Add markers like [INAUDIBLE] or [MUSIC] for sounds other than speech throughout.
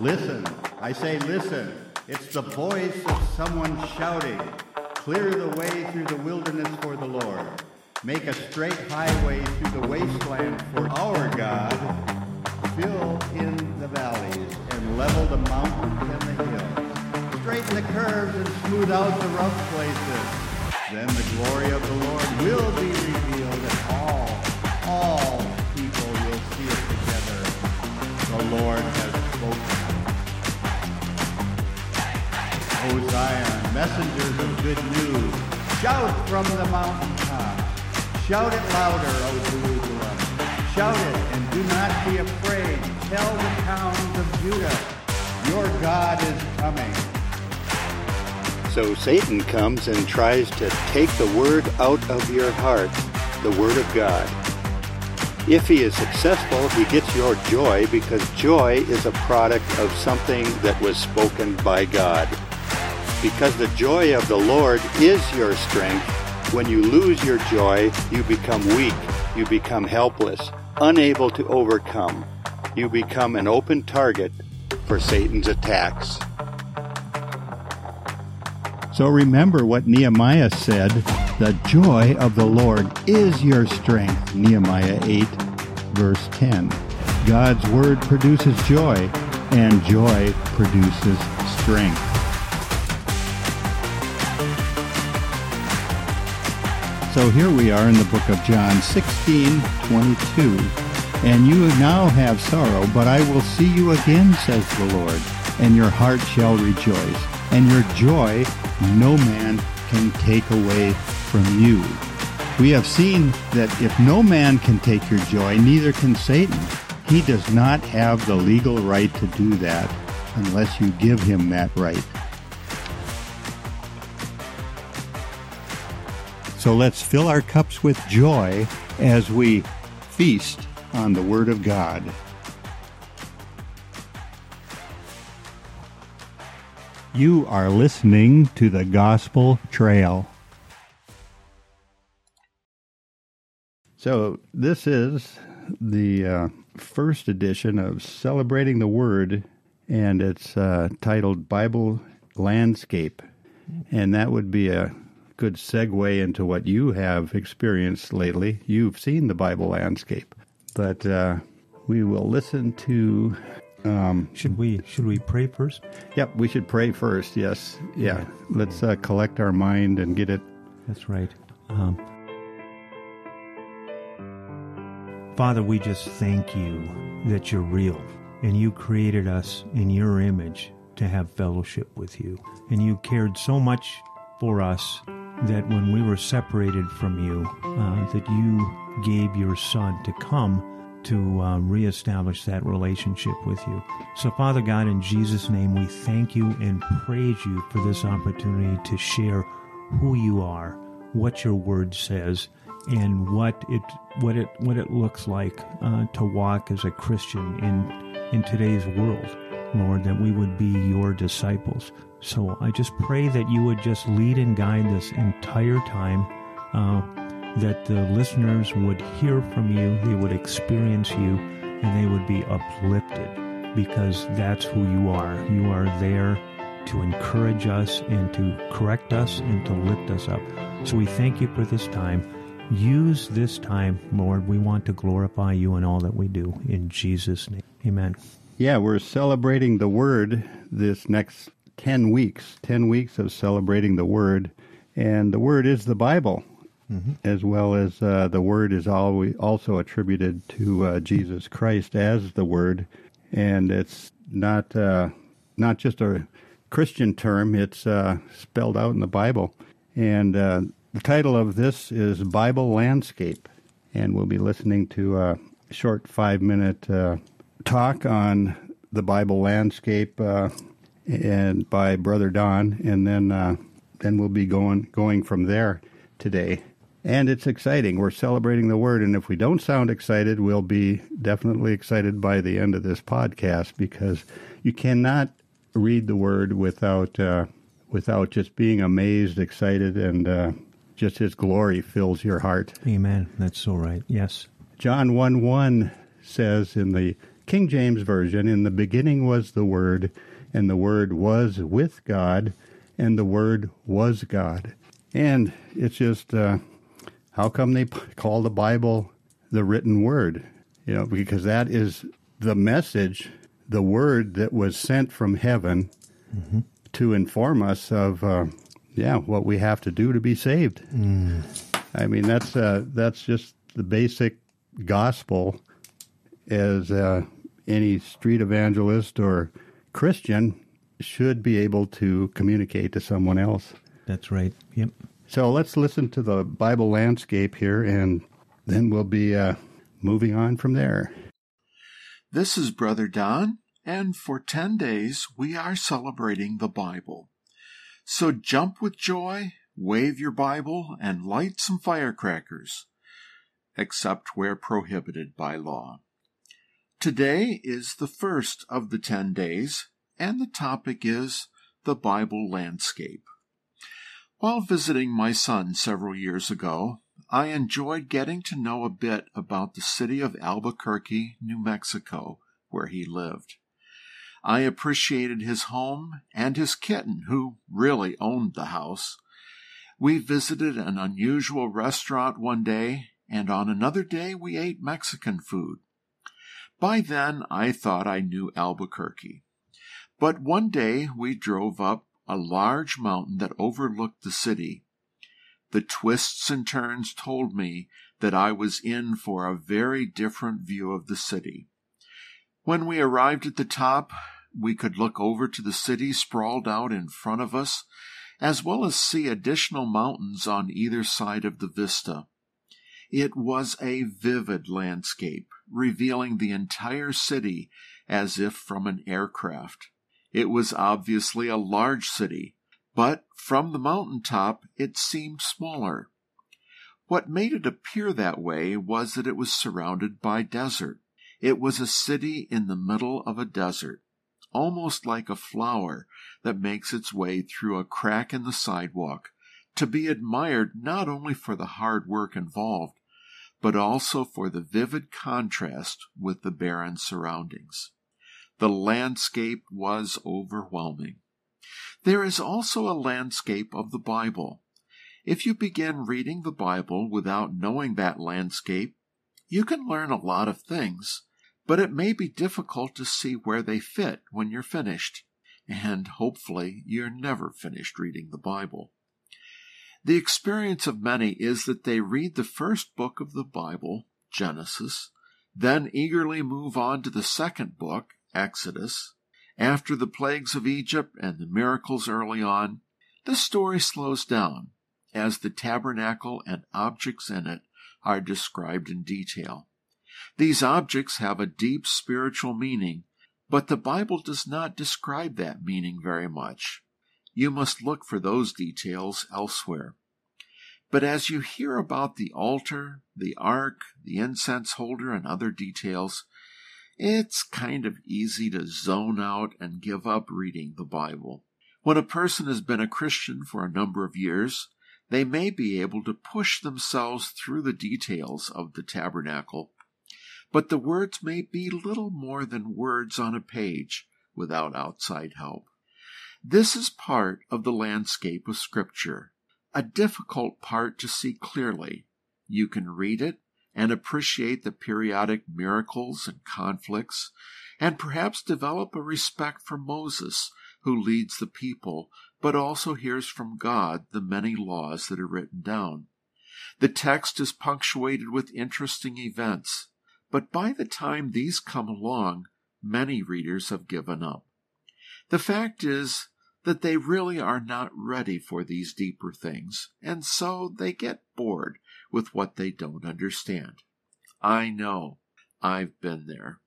Listen, I say listen. It's the voice of someone shouting. Clear the way through the wilderness for the Lord. Make a straight highway through the wasteland for our God. Fill in the valleys and level the mountains and the hills. Straighten the curves and smooth out the rough places. Then the glory of the Lord will be revealed and all, all people will see it together. The Lord has Zion, messengers of good news, shout from the mountaintop. Shout it louder, O Jerusalem. Shout it and do not be afraid. Tell the towns of Judah, your God is coming. So Satan comes and tries to take the word out of your heart, the word of God. If he is successful, he gets your joy because joy is a product of something that was spoken by God. Because the joy of the Lord is your strength, when you lose your joy, you become weak, you become helpless, unable to overcome. You become an open target for Satan's attacks. So remember what Nehemiah said the joy of the Lord is your strength. Nehemiah 8, verse 10. God's word produces joy, and joy produces strength. So here we are in the book of John 16, 22. And you now have sorrow, but I will see you again, says the Lord, and your heart shall rejoice, and your joy no man can take away from you. We have seen that if no man can take your joy, neither can Satan. He does not have the legal right to do that unless you give him that right. So let's fill our cups with joy as we feast on the Word of God. You are listening to the Gospel Trail. So, this is the uh, first edition of Celebrating the Word, and it's uh, titled Bible Landscape. And that would be a good segue into what you have experienced lately. You've seen the Bible landscape, but uh, we will listen to. Um, should we should we pray first? Yep, we should pray first. Yes, yeah. Let's uh, collect our mind and get it. That's right. Um, Father, we just thank you that you're real and you created us in your image to have fellowship with you. And you cared so much for us that when we were separated from you, uh, that you gave your Son to come to uh, reestablish that relationship with you. So, Father God, in Jesus' name, we thank you and praise you for this opportunity to share who you are, what your word says, and what it what it what it looks like uh, to walk as a Christian in in today's world. Lord, that we would be your disciples. So I just pray that you would just lead and guide this entire time, uh, that the listeners would hear from you, they would experience you, and they would be uplifted because that's who you are. You are there to encourage us and to correct us and to lift us up. So we thank you for this time. Use this time, Lord. We want to glorify you in all that we do. In Jesus' name. Amen. Yeah, we're celebrating the Word this next 10 weeks, 10 weeks of celebrating the Word. And the Word is the Bible, mm-hmm. as well as uh, the Word is always also attributed to uh, Jesus Christ as the Word. And it's not, uh, not just a Christian term, it's uh, spelled out in the Bible. And uh, the title of this is Bible Landscape. And we'll be listening to a short five minute uh, talk on the Bible landscape uh, and by Brother Don, and then uh, then we'll be going going from there today. And it's exciting. We're celebrating the Word, and if we don't sound excited, we'll be definitely excited by the end of this podcast because you cannot read the Word without uh, without just being amazed, excited, and uh, just His glory fills your heart. Amen. That's so right. Yes. John one one says in the King James Version, in the beginning was the Word, and the Word was with God, and the Word was God. And it's just, uh, how come they [LAUGHS] call the Bible the written Word? You know, because that is the message, the Word that was sent from heaven mm-hmm. to inform us of, uh, yeah, what we have to do to be saved. Mm. I mean, that's uh, that's just the basic gospel as uh, any street evangelist or Christian should be able to communicate to someone else. That's right. Yep. So let's listen to the Bible landscape here, and then we'll be uh, moving on from there. This is Brother Don, and for 10 days we are celebrating the Bible. So jump with joy, wave your Bible, and light some firecrackers, except where prohibited by law. Today is the first of the 10 days, and the topic is the Bible landscape. While visiting my son several years ago, I enjoyed getting to know a bit about the city of Albuquerque, New Mexico, where he lived. I appreciated his home and his kitten, who really owned the house. We visited an unusual restaurant one day, and on another day we ate Mexican food. By then I thought I knew Albuquerque. But one day we drove up a large mountain that overlooked the city. The twists and turns told me that I was in for a very different view of the city. When we arrived at the top, we could look over to the city sprawled out in front of us, as well as see additional mountains on either side of the vista. It was a vivid landscape, revealing the entire city as if from an aircraft. It was obviously a large city, but from the mountain top it seemed smaller. What made it appear that way was that it was surrounded by desert. It was a city in the middle of a desert, almost like a flower that makes its way through a crack in the sidewalk, to be admired not only for the hard work involved, but also for the vivid contrast with the barren surroundings. The landscape was overwhelming. There is also a landscape of the Bible. If you begin reading the Bible without knowing that landscape, you can learn a lot of things, but it may be difficult to see where they fit when you're finished. And hopefully, you're never finished reading the Bible. The experience of many is that they read the first book of the Bible, Genesis, then eagerly move on to the second book, Exodus, after the plagues of Egypt and the miracles early on, the story slows down as the tabernacle and objects in it are described in detail. These objects have a deep spiritual meaning, but the Bible does not describe that meaning very much. You must look for those details elsewhere. But as you hear about the altar, the ark, the incense holder, and other details, it's kind of easy to zone out and give up reading the Bible. When a person has been a Christian for a number of years, they may be able to push themselves through the details of the tabernacle, but the words may be little more than words on a page without outside help. This is part of the landscape of Scripture, a difficult part to see clearly. You can read it and appreciate the periodic miracles and conflicts, and perhaps develop a respect for Moses, who leads the people, but also hears from God the many laws that are written down. The text is punctuated with interesting events, but by the time these come along, many readers have given up. The fact is that they really are not ready for these deeper things, and so they get bored with what they don't understand. I know. I've been there.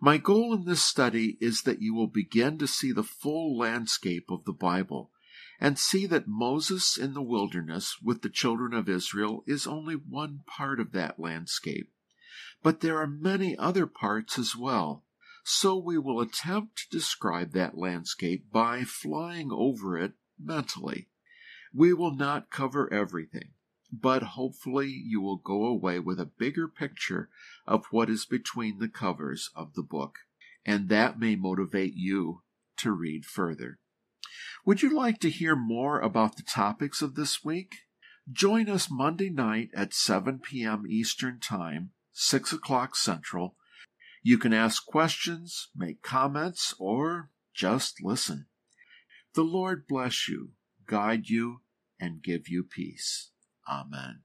My goal in this study is that you will begin to see the full landscape of the Bible and see that Moses in the wilderness with the children of Israel is only one part of that landscape. But there are many other parts as well. So we will attempt to describe that landscape by flying over it mentally. We will not cover everything. but hopefully you will go away with a bigger picture of what is between the covers of the book, and that may motivate you to read further. Would you like to hear more about the topics of this week? Join us Monday night at 7 p.m. Eastern Time, 6 o'clock Central. You can ask questions, make comments, or just listen. The Lord bless you, guide you, and give you peace. Amen.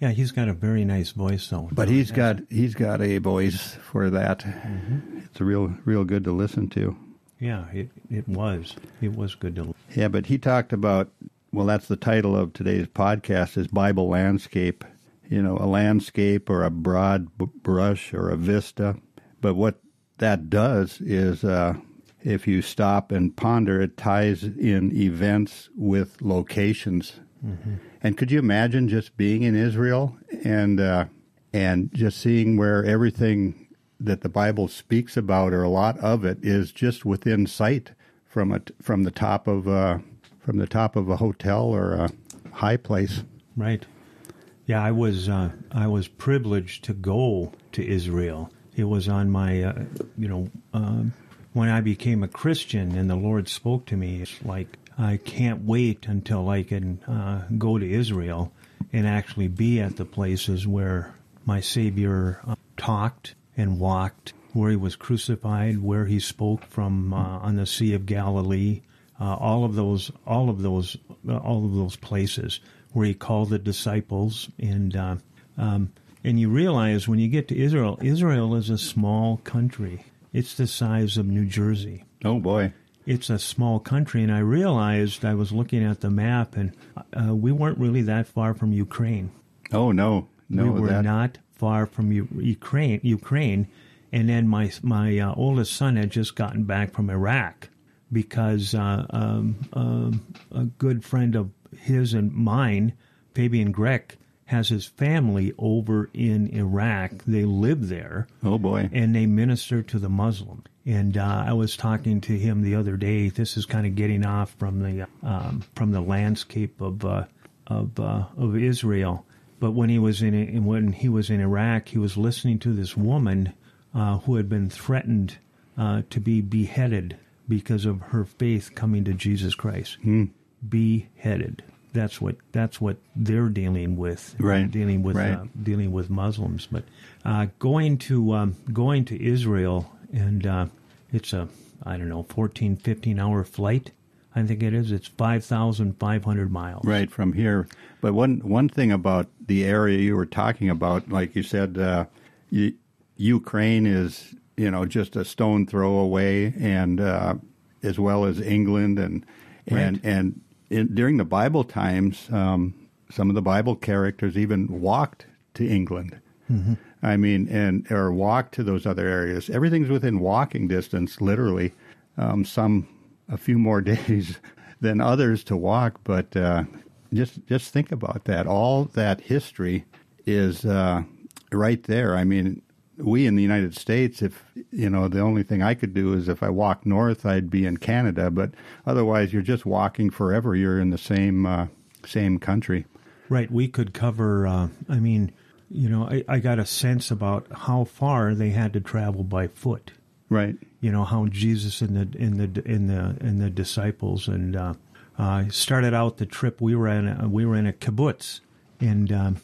Yeah, he's got a very nice voice, though. But he's got he's got a voice for that. Mm-hmm. It's real real good to listen to. Yeah, it it was it was good to. Yeah, but he talked about well, that's the title of today's podcast is Bible landscape. You know, a landscape or a broad brush or a vista. But what that does is, uh, if you stop and ponder, it ties in events with locations Mm-hmm. And could you imagine just being in Israel and uh, and just seeing where everything that the Bible speaks about, or a lot of it, is just within sight from a from the top of uh, from the top of a hotel or a high place. Right. Yeah, I was uh, I was privileged to go to Israel. It was on my uh, you know um, when I became a Christian and the Lord spoke to me. It's like I can't wait until I can uh, go to Israel and actually be at the places where my Savior uh, talked and walked, where he was crucified, where he spoke from uh, on the Sea of Galilee, uh, all of those, all of those, uh, all of those places where he called the disciples, and um, and you realize when you get to Israel, Israel is a small country. It's the size of New Jersey. Oh boy it's a small country, and I realized I was looking at the map, and uh, we weren't really that far from Ukraine. Oh no, no, we were that... not far from U- Ukraine. Ukraine, and then my my uh, oldest son had just gotten back from Iraq because uh, um, um, a good friend of his and mine, Fabian Grech, has his family over in Iraq. They live there. Oh boy! And they minister to the Muslims. And uh, I was talking to him the other day. This is kind of getting off from the um, from the landscape of uh, of uh, of Israel. But when he was in when he was in Iraq, he was listening to this woman uh, who had been threatened uh, to be beheaded because of her faith coming to Jesus Christ. Mm. Beheaded that's what that's what they're dealing with, right? Dealing with right. Uh, dealing with Muslims, but uh, going to um, going to Israel and uh, it's a I don't know 14, 15 hour flight. I think it is. It's five thousand five hundred miles. Right from here. But one one thing about the area you were talking about, like you said, uh, you, Ukraine is you know just a stone throw away, and uh, as well as England and and right. and in, during the Bible times, um, some of the Bible characters even walked to England. Mm-hmm. I mean, and or walked to those other areas. Everything's within walking distance, literally. Um, some a few more [LAUGHS] days than others to walk, but uh, just just think about that. All that history is uh, right there. I mean, we in the United States, if you know, the only thing I could do is if I walk north, I'd be in Canada. But otherwise, you're just walking forever. You're in the same uh, same country. Right. We could cover. Uh, I mean, you know, I, I got a sense about how far they had to travel by foot. Right. You know how Jesus and the in the in the in the disciples and uh, uh, started out the trip. We were in a, we were in a kibbutz, and um,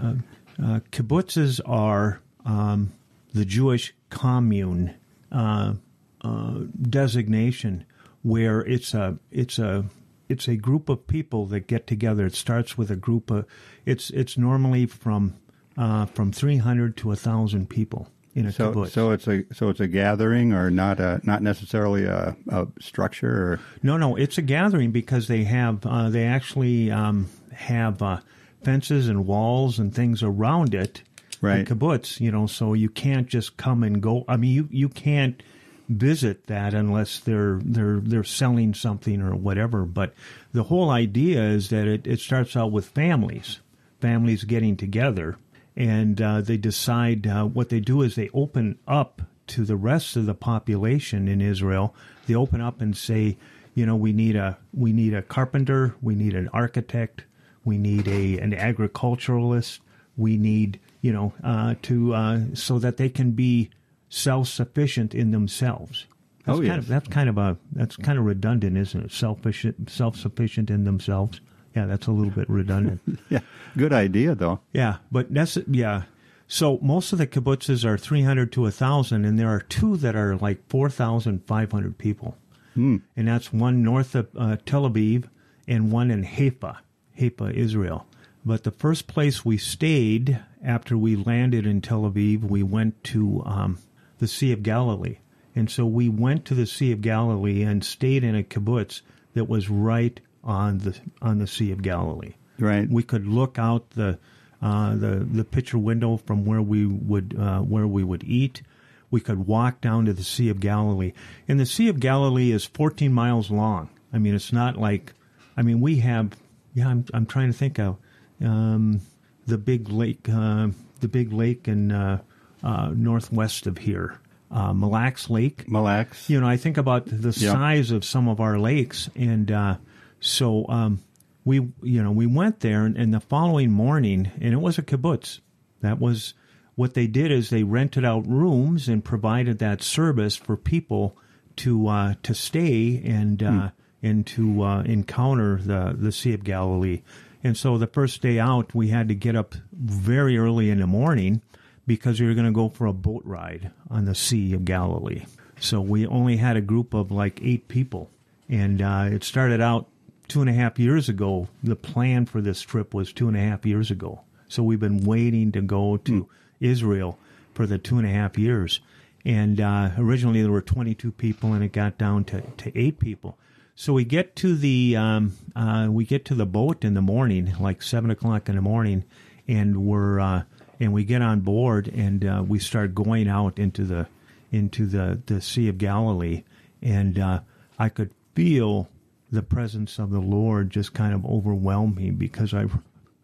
uh, uh, kibbutzes are um, the Jewish commune uh, uh, designation, where it's a it's a it's a group of people that get together. It starts with a group of it's it's normally from uh, from three hundred to thousand people in a so, kibbutz. So it's a so it's a gathering, or not a not necessarily a, a structure. Or no, no, it's a gathering because they have uh, they actually um, have uh, fences and walls and things around it right. the kibbutz, you know, so you can't just come and go. I mean, you, you can't visit that unless they're they're they're selling something or whatever. But the whole idea is that it, it starts out with families, families getting together, and uh, they decide uh, what they do is they open up to the rest of the population in Israel. They open up and say, you know, we need a we need a carpenter, we need an architect, We need a an agriculturalist. We need you know uh, to uh, so that they can be self sufficient in themselves. That's Oh, kind yes. of that's kind of a that's kind of redundant, isn't it? Selfish self sufficient in themselves. Yeah, that's a little bit redundant. [LAUGHS] Yeah, good idea though. Yeah, but that's yeah. So most of the kibbutzes are 300 to 1,000, and there are two that are like 4,500 people. And that's one north of uh, Tel Aviv and one in Haifa, Haifa, Israel. But the first place we stayed after we landed in Tel Aviv, we went to um, the Sea of Galilee. And so we went to the Sea of Galilee and stayed in a kibbutz that was right on the on the Sea of Galilee Right. we could look out the uh, the the picture window from where we would uh, where we would eat. We could walk down to the Sea of Galilee, and the Sea of Galilee is 14 miles long. I mean, it's not like I mean we have yeah. I'm I'm trying to think of um, the big lake uh, the big lake in uh, uh, northwest of here, uh, Mille Lacs Lake Mille Lacs. you know, I think about the Yeah. size of some of our lakes, and uh, so um, we, you know, we went there, and, and the following morning, and it was a kibbutz. That was what they did is they rented out rooms and provided that service for people to uh, to stay and uh, and to uh, encounter the the Sea of Galilee. And so the first day out, we had to get up very early in the morning because we were going to go for a boat ride on the Sea of Galilee. So we only had a group of like eight people. And uh, it started out two and a half years ago. The plan for this trip was two and a half years ago. So we've been waiting to go to Israel for the two and a half years. And uh, originally there were 22 people, and it got down to, to eight people. So we get to the um, uh, we get to the boat in the morning, like seven o'clock in the morning, and we're uh, and we get on board and uh, we start going out into the into the, the Sea of Galilee, and uh, I could feel the presence of the Lord just kind of overwhelm me because I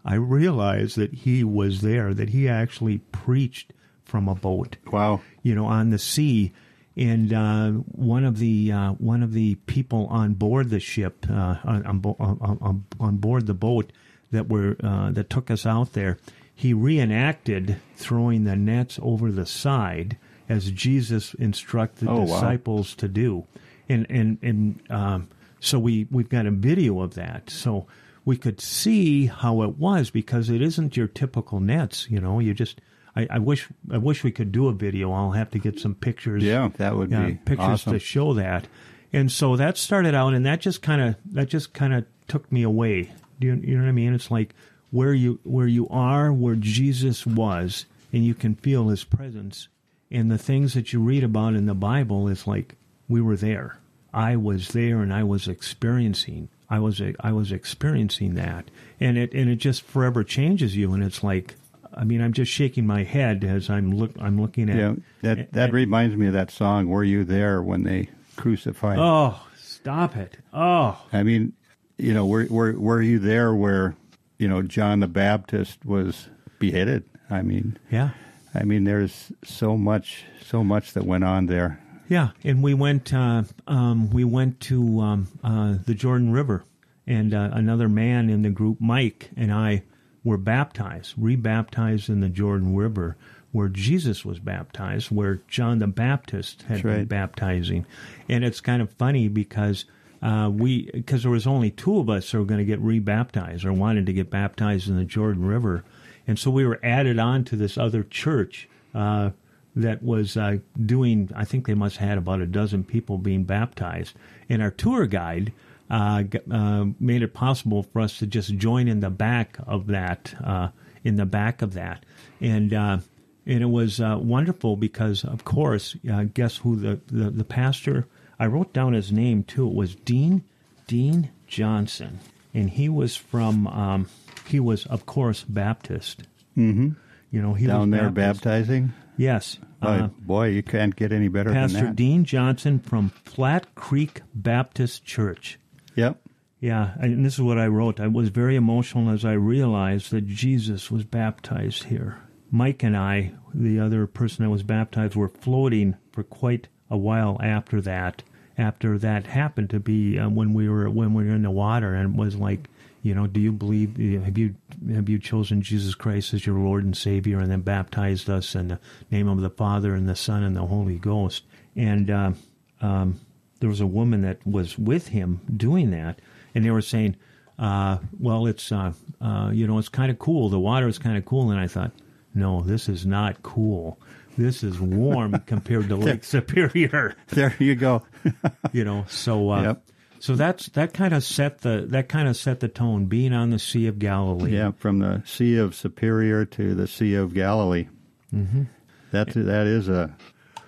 I realized that He was there, that He actually preached from a boat Wow. you know, on the sea. And uh, one of the uh, one of the people on board the ship, uh, on, on, on, board the boat that were uh, that took us out there, he reenacted throwing the nets over the side as Jesus instructed Oh, wow. disciples to do, and and and um, so we we've got a video of that, so we could see how it was because it isn't your typical nets, you know, you just. I, I wish I wish we could do a video. I'll have to get some pictures. Yeah, that would yeah, be pictures awesome. to show that. And so that started out, and that just kind of that just kind of took me away. Do you, you know what I mean? It's like where you where you are, where Jesus was, and you can feel His presence. And the things that you read about in the Bible is like we were there. I was there, and I was experiencing. I was I was experiencing that, and it and it just forever changes you. And it's like, I mean, I'm just shaking my head as I'm look I'm looking at. Yeah, that that reminds me of that song. Were you there when they crucified? Oh, stop it! Oh, I mean, you know, were were were you there where you know John the Baptist was beheaded? I mean, yeah, I mean, there's so much so much that went on there. yeah. And we went uh, um, we went to um, uh, the Jordan River, and uh, another man in the group, Mike, and I were baptized, rebaptized in the Jordan River, where Jesus was baptized, where John the Baptist had That's been right. baptizing, and it's kind of funny because. Uh, we because there was only two of us who were going to get rebaptized or wanted to get baptized in the Jordan River, and so we were added on to this other church uh, that was uh, doing. I think they must have had about a dozen people being baptized, and our tour guide uh, uh, made it possible for us to just join in the back of that. Uh, in the back of that, and uh, and it was uh, wonderful because, of course, uh, guess who the, the the pastor? I wrote down his name too. It was Dean Dean Johnson, and he was from. Um, he was, of course, Baptist. Mm-hmm. You know, he Down was there Baptist. baptizing. Yes, Boy, uh, boy, you can't get any better Pastor than that. Dean Johnson from Flat Creek Baptist Church. Yep. Yeah, and this is what I wrote. I was very emotional as I realized that Jesus was baptized here. Mike and I, the other person that was baptized, were floating for quite a while after that. After that happened to be uh, when we were when we were in the water, and it was like You know, do you believe? Have you have you chosen Jesus Christ as your Lord and Savior, and then baptized us in the name of the Father and the Son and the Holy Ghost? And uh, um, there was a woman that was with him doing that, and they were saying, uh, "Well, it's uh, uh you know, it's kind of cool. The water is kind of cool." And I thought, "No, this is not cool. This is warm [LAUGHS] compared to Lake Superior." [LAUGHS] There you go. [LAUGHS] you know, so uh, Yep. so that's that kind of set the that kind of set the tone. Being on the Sea of Galilee. Yeah, from the Sea of Superior to the Sea of Galilee. Mm-hmm. That that is a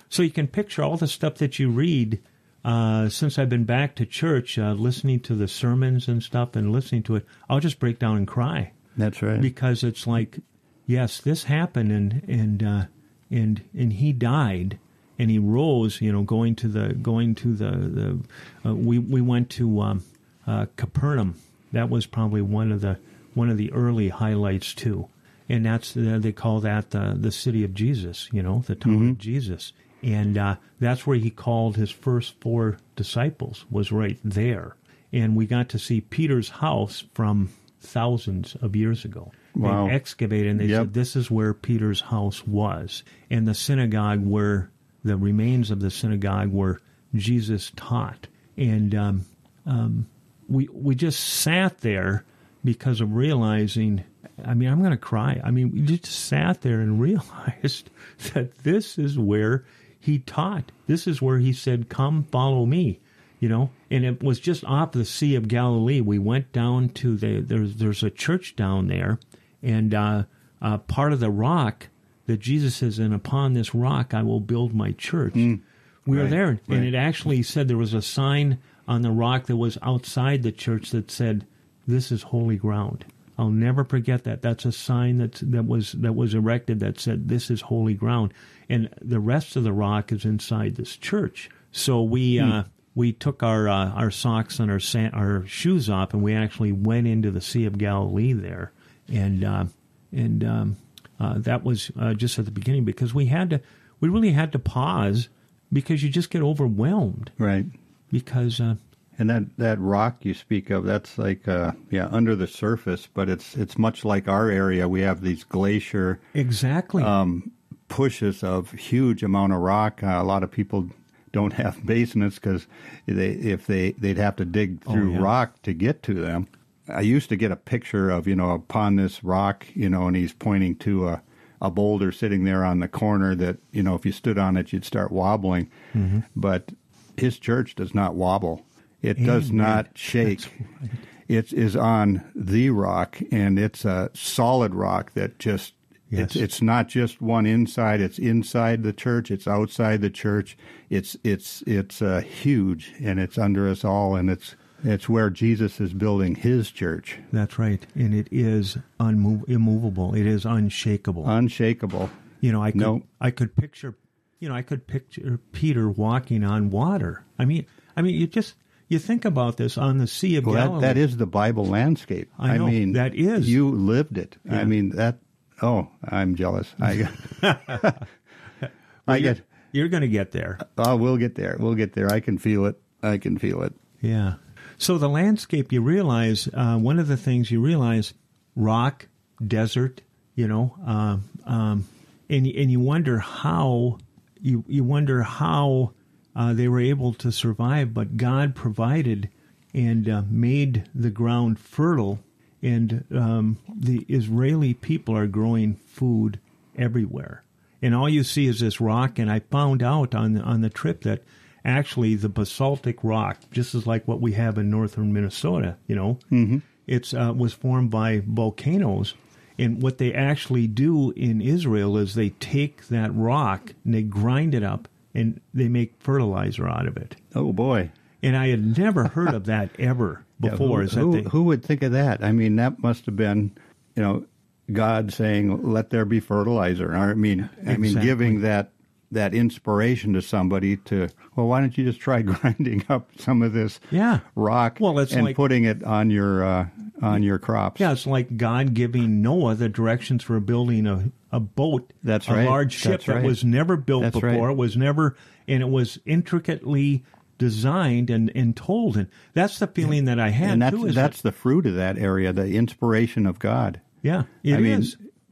So you can picture all the stuff that you read uh, since I've been back to church, uh, listening to the sermons and stuff and listening to it. I'll just break down and cry that's right. because it's like, yes, this happened and and uh, and and he died and he rose. You know, going to the going to the the uh, we we went to um, uh, Capernaum. That was probably one of the one of the early highlights too, and that's they call that the the city of Jesus. You know, the town of Jesus, and uh, that's where he called his first four disciples. Was right there, and we got to see Peter's house from thousands of years ago. Wow. They excavated and they Yep. said this is where Peter's house was, and the synagogue where the remains of the synagogue where Jesus taught, and um, um, we we just sat there because of realizing. I mean, I'm going to cry. I mean, we just sat there and [LAUGHS] realized that this is where he taught. This is where he said, "Come, follow me." You know, and it was just off the Sea of Galilee. We went down to the there's there's a church down there, and uh, uh, part of the rock that Jesus says, "And upon this rock I will build my church." we were Right, there, and it actually said there was a sign on the rock that was outside the church that said, "This is holy ground." I'll never forget that. That's a sign that that was that was erected that said, "This is holy ground," and the rest of the rock is inside this church. So we uh, we took our uh, our socks and our sa- our shoes off, and we actually went into the Sea of Galilee there, and uh, and um, uh, that was uh, just at the beginning because we had to we really had to pause because you just get overwhelmed right. because uh, And that, that rock you speak of, that's like uh, yeah under the surface, but it's it's much like our area. We have these glacier exactly um, pushes of huge amount of rock. Uh, a lot of people don't have [LAUGHS] basements because they if they they'd have to dig through yeah. rock to get to them. I used to get a picture of you know upon this rock, you know, and he's pointing to a a boulder sitting there on the corner that you know if you stood on it you'd start wobbling. But his church does not wobble. It does not shake. It is on the rock, and it's a solid rock that just it's Yes. it's not just one inside. It's inside the church. It's outside the church. It's it's it's uh, huge, and it's under us all, and it's it's where Jesus is building His church, that's right, and it is unmov- immovable. It is unshakable. unshakable. You know, I could No. I could picture, you know, I could picture Peter walking on water. I mean, I mean, you just you think about this on the Sea of Well, Galilee. that, that is the Bible landscape. I know, mean, that is. you lived it. Yeah. I mean that. Oh, I'm jealous. I [LAUGHS] I you're, get. you're going to get there. Oh, we'll get there. We'll get there. I can feel it. I can feel it. Yeah. So the landscape, you realize uh, one of the things you realize, rock, desert, you know, um, um, and and you wonder how you you wonder how uh, they were able to survive, but God provided and uh, made the ground fertile, and um, the Israeli people are growing food everywhere, and all you see is this rock. And I found out on the, on the trip that actually the basaltic rock, just as like what we have in northern Minnesota, you know, mm-hmm. it's uh, was formed by volcanoes. And what they actually do in Israel is they take that rock and they grind it up and they make fertilizer out of it. Oh boy. And I had never heard of that ever [LAUGHS] Yeah, before. who, is that who, they, who would think of that? I mean, that must have been, you know, God saying, "Let there be fertilizer." I mean, I mean, giving that that inspiration to somebody to, well, why don't you just try [LAUGHS] grinding up some of this Yeah. rock Well, it's and like- putting it on your uh, on your crops? Yeah, it's like God giving Noah the directions for building a, a boat. That's a right. large ship That's that right. was never built That's before. right. It was never, and it was intricately designed and, and told. And that's the feeling that I had and that's too. is that's the fruit of that area, the inspiration of God. yeah, it I mean,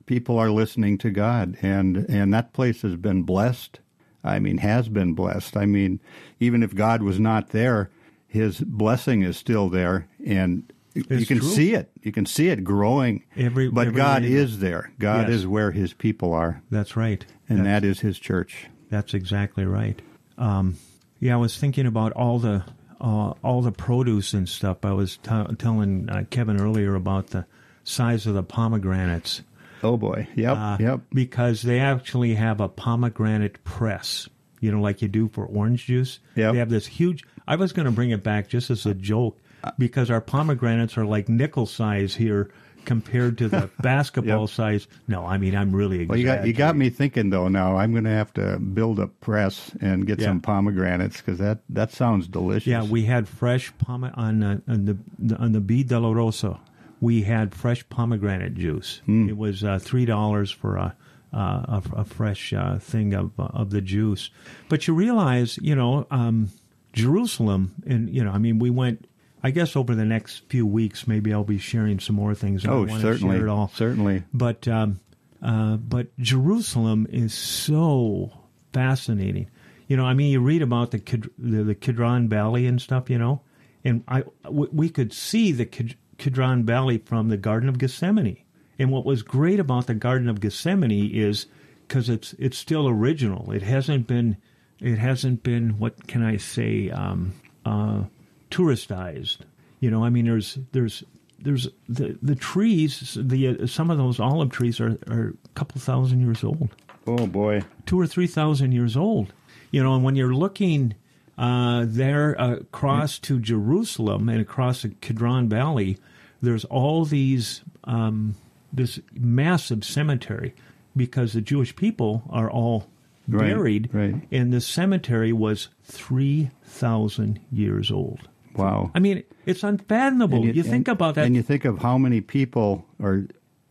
people are listening to God, and and that place has been blessed. I mean, has been blessed. I mean, even if God was not there, His blessing is still there, and you can true. see it. You can see it growing. Every- but every God is there. God Yes. is where His people are, That's right. and That's- that is His church. That's exactly right. Um, yeah, I was thinking about all the uh, all the produce and stuff. I was t- telling uh, Kevin earlier about the size of the pomegranates. Oh boy! Yep, Uh, yep. Because they actually have a pomegranate press, you know, like you do for orange juice. Yeah. They have this huge. I was going to bring it back just as a joke because our pomegranates are like nickel size here compared to the [LAUGHS] basketball Yep. size. No, I mean I'm really. Well, you got you got me thinking though. Now I'm going to have to build a press and get Yeah. some pomegranates because that that sounds delicious. Yeah, we had fresh pome on, uh, on the on the Via Dolorosa. We had fresh pomegranate juice. It was uh, three dollars for a, uh, a a fresh uh, thing of of the juice. But you realize, you know, um, Jerusalem, and you know, I mean, we went. I guess over the next few weeks, maybe I'll be sharing some more things. I Oh, don't want to certainly, share it all. certainly. But um, uh, but Jerusalem is so fascinating. You know, I mean, you read about the Kid, the, the Kidron Valley and stuff. You know, and I w- we could see the Kid, Kidron Valley from the Garden of Gethsemane. And what was great about the Garden of Gethsemane is because it's it's still original. It hasn't been it hasn't been what can I say um, uh, touristized. You know, I mean, there's there's there's the the trees. The uh, some of those olive trees are are a couple thousand years old, Oh boy! two or three thousand years old. You know, and when you're looking uh, there uh, across to Jerusalem and across the Kidron Valley, there's all these um, this massive cemetery because the Jewish people are all buried, right. and the cemetery was three thousand years old. Wow! I mean, it's unfathomable. And you, think and- about that. and you think of how many people or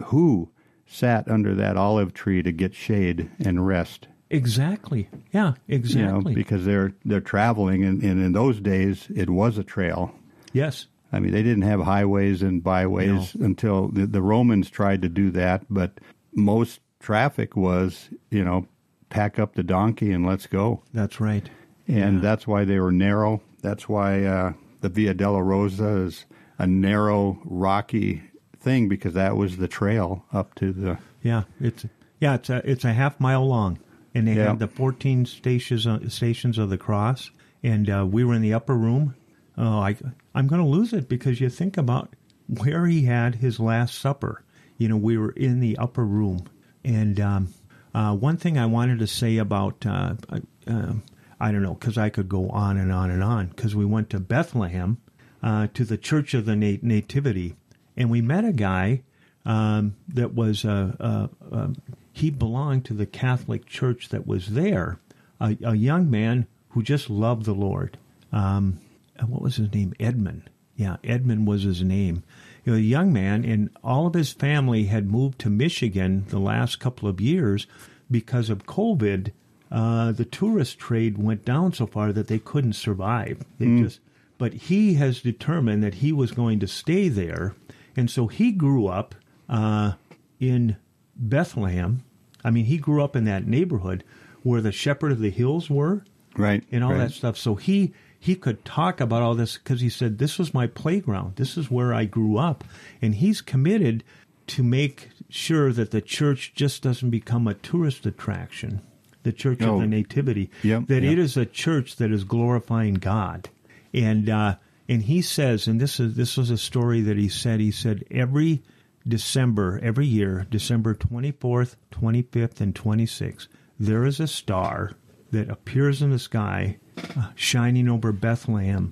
who sat under that olive tree to get shade and rest. exactly. Yeah, You exactly. know, because they're they're traveling, and, and in those days it was a trail. yes. I mean, they didn't have highways and byways until the, the Romans tried to do that, but most traffic was, you know, pack up the donkey and let's go. That's right. And that's why they were narrow. That's why uh, the Via Dolorosa is a narrow, rocky thing because that was the trail up to the. Yeah, it's yeah, it's a it's a half mile long, and they Yeah. have the fourteen stations uh, stations of the cross. And uh, we were in the upper room. Oh, I I'm going to lose it because you think about where he had his last supper. You know, we were in the upper room, and um, uh, one thing I wanted to say about uh, uh, um, I don't know because I could go on and on and on because we went to Bethlehem uh, to the Church of the Na- Nativity, and we met a guy um, that was uh, uh, um, he belonged to the Catholic Church that was there, a, a young man who just loved the Lord. Um, what was his name? Edmund. Yeah, Edmund was his name. You know, a young man, and all of his family had moved to Michigan the last couple of years because of COVID. Uh, the tourist trade went down so far that they couldn't survive. They just, but he has determined that he was going to stay there, and so he grew up uh, in Bethlehem. I mean, he grew up in that neighborhood where the Shepherd of the Hills were Right. and all right. that stuff. So he he could talk about all this because he said this was my playground. This is where I grew up, and he's committed to make sure that the church just doesn't become a tourist attraction. The Church Oh. of the Nativity. Yep, that yep. it is a church that is glorifying God, and uh, and he says, and this is this was a story that he said. He said every December, every year, December twenty fourth, twenty fifth, and twenty sixth, there is a star that appears in the sky, uh, shining over Bethlehem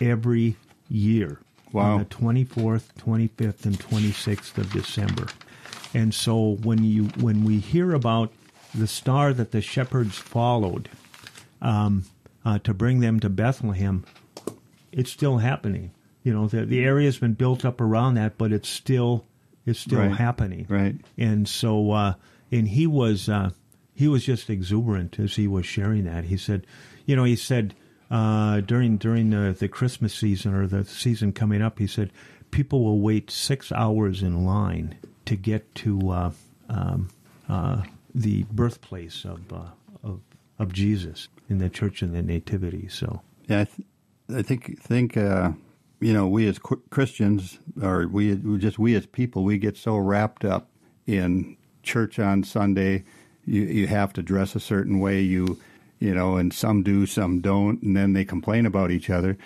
every year. Wow. On the 24th, 25th, and 26th of December. And so when you when we hear about the star that the shepherds followed um, uh, to bring them to Bethlehem, it's still happening. You know, the the area's been built up around that, but it's still it's still Right. happening. Right. And so, uh, and he was uh, he was just exuberant as he was sharing that. He said, you know, he said, uh, during during the, the Christmas season or the season coming up. He said people will wait six hours in line to get to uh, um, uh, the birthplace of, uh, of of Jesus in the Church of the Nativity. So Yeah, I, th- I think think uh, you know we as Christians or we just we as people we get so wrapped up in church on Sunday. You you have to dress a certain way. You you know, and some do, some don't, and then they complain about each other.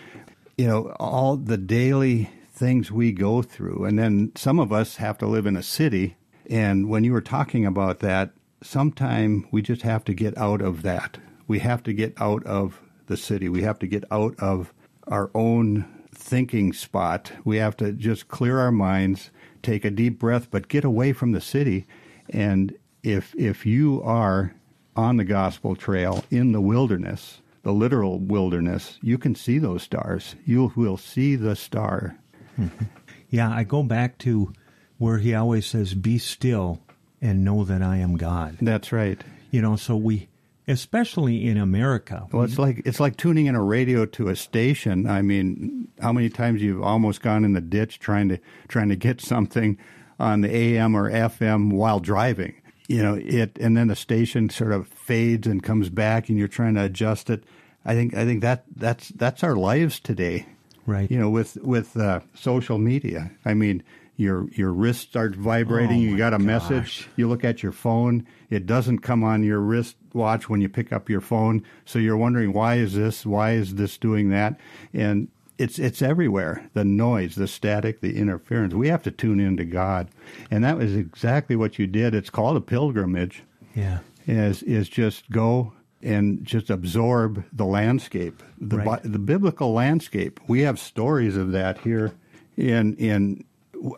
You know, all the daily things we go through, and then some of us have to live in a city. And when you were talking about that, sometime we just have to get out of that. We have to get out of the city. We have to get out of our own thinking spot. We have to just clear our minds, take a deep breath, but get away from the city. And if if you are on the gospel trail in the wilderness, the literal wilderness, you can see those stars. You will see the star. [LAUGHS] yeah, I go back to where he always says, "Be still and know that I am God." That's right. You know, so we, especially in America, Well, it's like it's like tuning in a radio to a station. I mean, how many times you've almost gone in the ditch trying to trying to get something on the AM or FM while driving. You know, it and then the station sort of fades and comes back and you're trying to adjust it. I think I think that that's that's our lives today. right? You know, with with uh, social media. I mean, your your wrist starts vibrating. Oh, you got a gosh. message. You look at your phone. It doesn't come on your wrist watch when you pick up your phone. So you're wondering why is this? Why is this doing that? And it's it's everywhere. The noise, the static, the interference. We have to tune into God, and that was exactly what you did. It's called a pilgrimage. yeah, Is is just go and just absorb the landscape, the Right. bi- the biblical landscape. We have stories of that here. In in,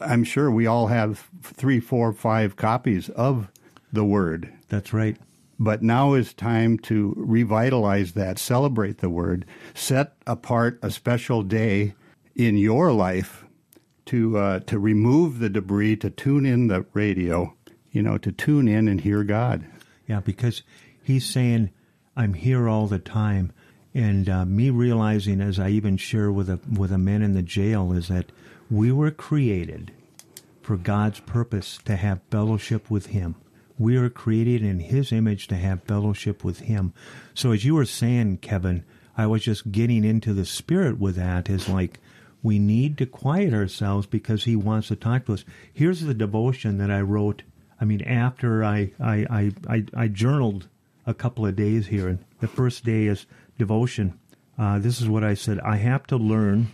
I'm sure we all have three, four, five copies of the Word. that's right. But now is time to revitalize that, celebrate the Word, set apart a special day in your life to uh, to remove the debris, to tune in the radio, you know, to tune in and hear God. Yeah, because he's saying, "I'm here all the time," and uh, me realizing, as I even share with a with a man in the jail, is that we were created for God's purpose to have fellowship with Him. We are created in His image to have fellowship with Him. So, as you were saying, Kevin, I was just getting into the spirit with that. Is like we need to quiet ourselves because He wants to talk to us. Here's the devotion that I wrote. I mean, after I I I, I, I journaled a couple of days here, and the first day is devotion. Uh, this is what I said. I have to learn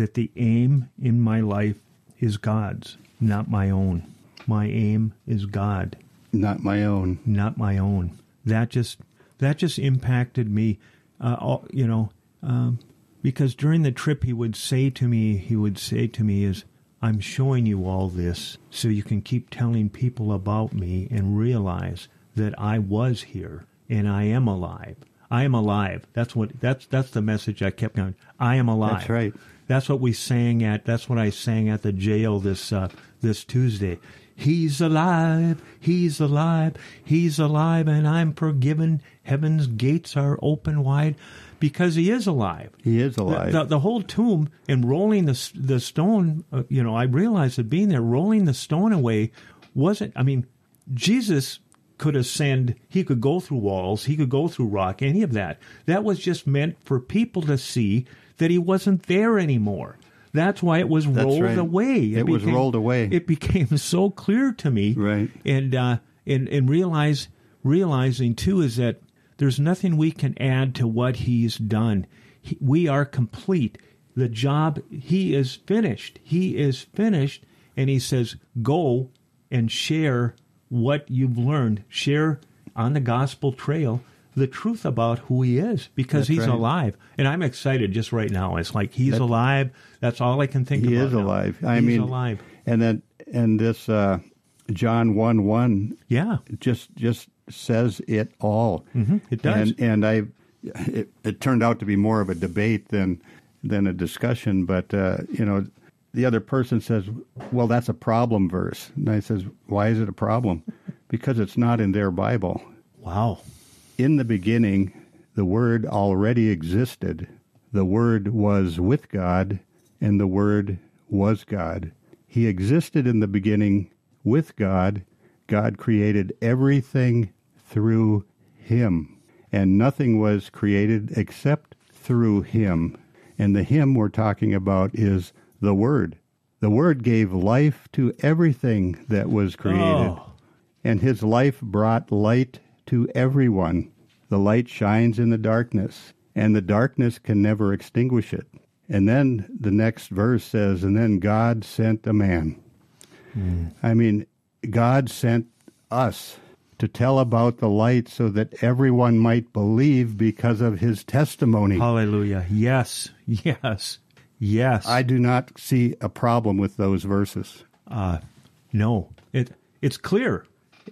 that the aim in my life is God's, not my own. My aim is God, Not my own. not my own. That just that just impacted me. Uh, all, you know, um, because during the trip he would say to me, he would say to me, "Is I'm showing you all this so you can keep telling people about me and realize that I was here and I am alive. I am alive. That's what that's that's the message I kept going. I am alive. That's right. That's what we sang at. That's what I sang at the jail this uh, this Tuesday. He's alive. He's alive. He's alive, and I'm forgiven. Heaven's gates are open wide, because he is alive. He is alive. The, the, whole tomb and rolling the the stone. Uh, you know, I realized that being there, rolling the stone away, wasn't. I mean, Jesus could ascend. He could go through walls. He could go through rock. Any of that. That was just meant for people to see that he wasn't there anymore. That's why it was That's rolled right. away. It was rolled away. It became [LAUGHS] so clear to me. Right. And uh, and and realize realizing too is that there's nothing we can add to what he's done. He, we are complete. The job he is finished. He is finished, and he says, "Go and share what you've learned. Share on the gospel trail." The truth about who he is, because That's he's right. alive, and I'm excited just right now. It's like he's That- alive. That's all I can think of. he about. is now. alive. I he's mean, alive. And then and this uh, John one one Yeah, just just says it all. Mm-hmm. It does. And and I it, it turned out to be more of a debate than than a discussion. But uh, you know, the other person says, "Well, that's a problem verse," and I says, "Why is it a problem?" [LAUGHS] because it's not in their Bible. wow. In the beginning, the Word already existed. The Word was with God, and the Word was God. He existed in the beginning with God. God created everything through Him, and nothing was created except through Him. And the Him we're talking about is the Word. The Word gave life to everything that was created, Oh. and His life brought light to everyone. The light shines in the darkness, and the darkness can never extinguish it. And then the next verse says, And then God sent a man. I mean, God sent us to tell about the light so that everyone might believe because of his testimony. Hallelujah. Yes. Yes. Yes. I do not see a problem with those verses. uh, no. It it's clear.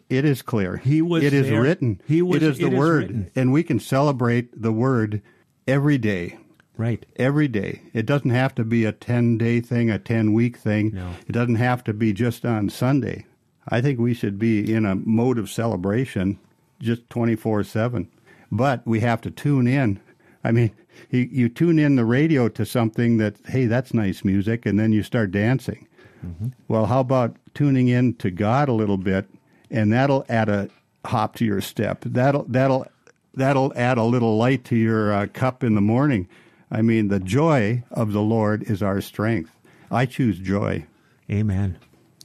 It is clear. He was It is there. written. He was- it is the it is word, written. and we can celebrate the word every day. Right. Every day. It doesn't have to be a ten day thing, a ten week thing. No. It doesn't have to be just on Sunday. I think we should be in a mode of celebration just twenty four seven. But we have to tune in. I mean, you, you tune in the radio to something that, hey, that's nice music, and then you start dancing. Mm-hmm. Well, how about tuning in to God a little bit, and that'll add a hop to your step. That'll that'll that'll add a little light to your uh, cup in the morning. I mean, the joy of the Lord is our strength. I choose joy. Amen.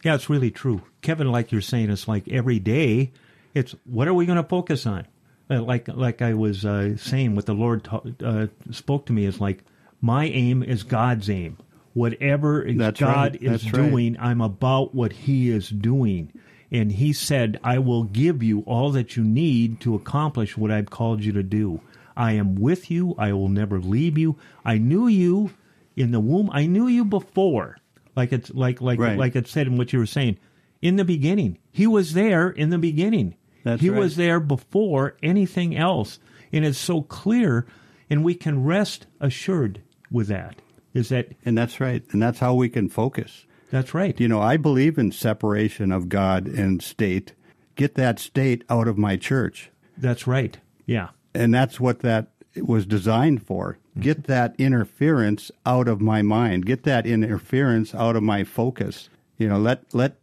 Yeah, it's really true. Kevin, like you're saying, it's like every day, it's what are we going to focus on? Uh, like like I was uh, saying, what the Lord ta- uh, spoke to me is like my aim is God's aim. Whatever God right. is That's right. doing, I'm about what He is doing. And He said, I will give you all that you need to accomplish what I've called you to do. I am with you. I will never leave you. I knew you in the womb. I knew you before. Like it's like like Right. like it said in what you were saying. In the beginning. He was there in the beginning. That's he right. was there before anything else. And it's so clear and we can rest assured with that. Is that And that's right. And that's how we can focus. That's right. You know, I believe in separation of God and state. Get that state out of my church. That's right. Yeah. And that's what that was designed for. Get mm-hmm. that interference out of my mind. Get that interference out of my focus. You know, let let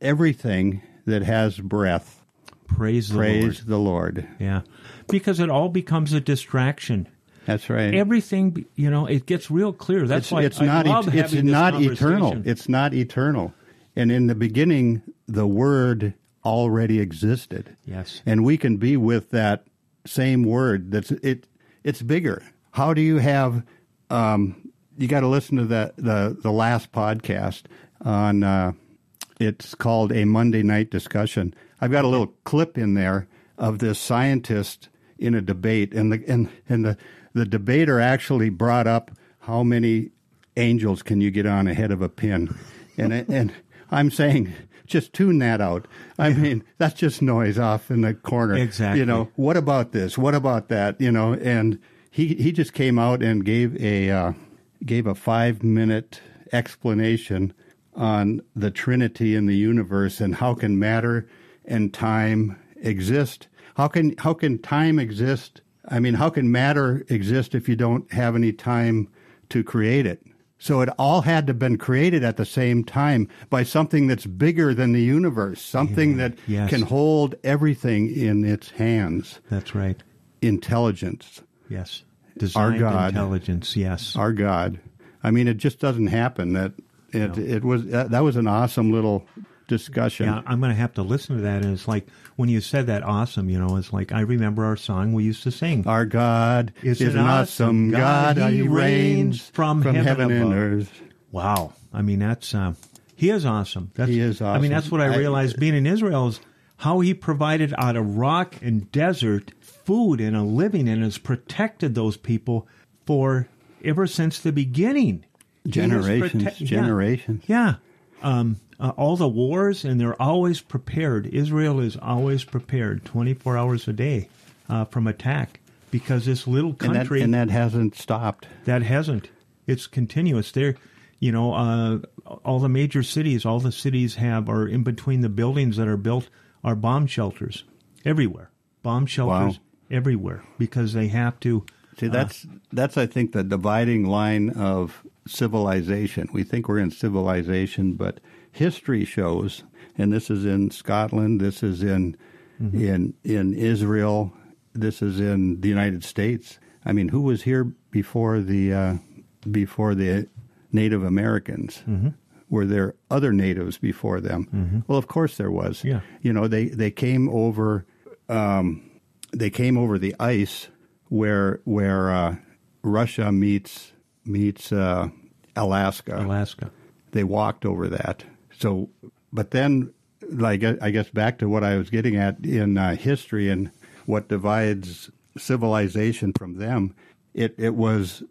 everything that has breath Praise the praise Lord. the Lord. Yeah. Because it all becomes a distraction. That's right. Everything, you know, it gets real clear. That's it's, why it's I not love et- it's not eternal. It's not eternal. And in the beginning, the Word already existed. Yes. and we can be with that same word that's it it's bigger how do you have um, you got to listen to the, the the last podcast on uh, it's called a monday night discussion i've got a little clip in there of this scientist in a debate and the and, and the the debater actually brought up how many angels can you get on ahead of a pin. And [LAUGHS] and i'm saying just tune that out. I mean that's just noise off in the corner. Exactly. you know what about this? What about that? You know and he he just came out and gave a uh, gave a five minute explanation on the trinity in the universe and how can matter and time exist? How can how can time exist i mean how can matter exist if you don't have any time to create it so it all had to have been created at the same time by something that's bigger than the universe something that Yes. can hold everything in its hands That's right. intelligence Yes. Designed God. intelligence. Yes. our god i mean it just doesn't happen that it it was that, that was an awesome little discussion Yeah, I'm going to have to listen to that. And it's like when you said that awesome, you know, it's like I remember our song we used to sing. our god Is is, an an awesome God. god, He he reigns from from, heaven heaven, and earth Wow. I mean, that's, uh, he is awesome. That's, He is awesome. I mean, that's what I I- realized being in Israel is how he provided out of rock and desert food and a living and has protected those people for ever since the beginning. He has generations yeah. generations Yeah. Um, uh, all the wars, and they're always prepared. Israel is always prepared 24 hours a day uh, from attack because this little and that, country and that hasn't stopped that hasn't. It's continuous. There, you know, uh, all the major cities, all the cities have, are in between the buildings that are built, are bomb shelters everywhere. Bomb shelters everywhere because they have to. See, that's that's I think the dividing line of civilization. We think we're in civilization, but history shows, and this is in Scotland, this is in in in Israel, this is in the United States. I mean, who was here before the uh, before the Native Americans? Were there other natives before them? Well, of course there was. Yeah. You know, they they came over um, they came over the ice where where uh, Russia meets meets uh, Alaska. Alaska. They walked over that. So, but then, like I guess back to what I was getting at in uh, history and what divides civilization from them. It it was,